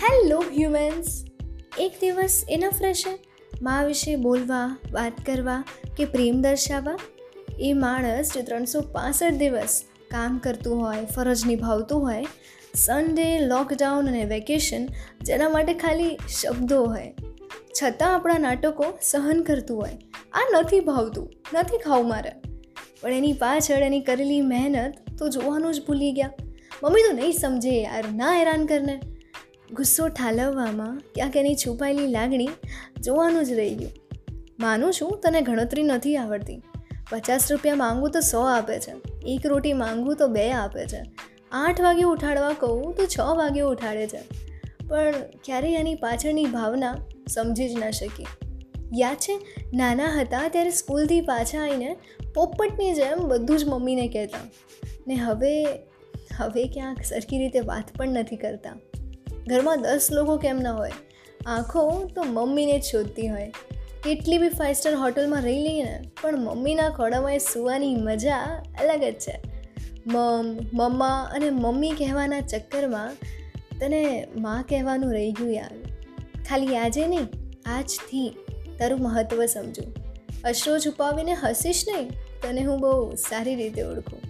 Hello humans એક દિવસ enough રહેશે મા વિશે બોલવા, વાત કરવા કે પ્રેમ દર્શાવવા? એ માણસ જે ત્રણસો પાસઠ દિવસ કામ કરતું હોય, ફરજ નિભાવતું હોય સન્ડે લોકડાઉન અને વેકેશન જેના માટે ખાલી શબ્દો હોય. છતાં આપણા નાટકો સહન કરતું હોય. આ નથી ભાવતું, નથી ખાવું મારે. પણ એની પાછળ એની કરેલી મહેનત તો જોવાનું જ ભૂલી ગયા. મમ્મી તો નહીં સમજે યાર, ના હેરાન કરને. ગુસ્સો ઠાલવવામાં ક્યાંક એની છુપાયેલી લાગણી જોવાનું જ રહી ગયું. માનું છું તને ગણતરી નથી આવડતી. પચાસ રૂપિયા માંગું તો સો આપે છે. એક રોટી માંગું તો બે આપે છે. આઠ વાગે ઉઠાડવા કહું તો છ વાગે ઉઠાડે છે. પણ ક્યારેય એની પાછળની ભાવના સમજી જ ન શકી. યાદ છે, નાના હતા ત્યારે સ્કૂલથી પાછા આવીને પોપટની જેમ બધું જ મમ્મીને કહેતા. ને હવે હવે ક્યાંક સરખી રીતે વાત પણ નથી કરતા. ઘરમાં દસ લોકો કેમ ન હોય? આંખો તો મમ્મીને જ શોધતી હોય. કેટલી બી ફાઇવ સ્ટાર હોટલમાં રહી લઈએ ને, પણ મમ્મીના ખોડામાં સુવાની મજા અલગ જ છે. મમ, મમ્મા અને મમ્મી કહેવાના ચક્કરમાં તને માં કહેવાનું રહી ગયું યાર. ખાલી આજે નહીં, આજથી તારું મહત્ત્વ સમજું. અશ્રો છુપાવીને હસીશ નહીં, તને હું બહુ સારી રીતે ઓળખું.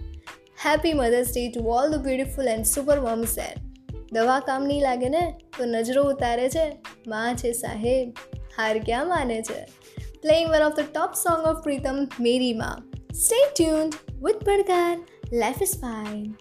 Happy mothers day to all the beautiful and super moms set દવા કામ નહીં લાગે ને, તો નજરો ઉતારે છે, માં છે સાહેબ, હાર ક્યાં માને છે? Playing one of the top song of Pritam મેરી માં. સ્ટે ટ્યુન્ડ વિથ પડકાર લાઈફ ઇઝ ફાઇન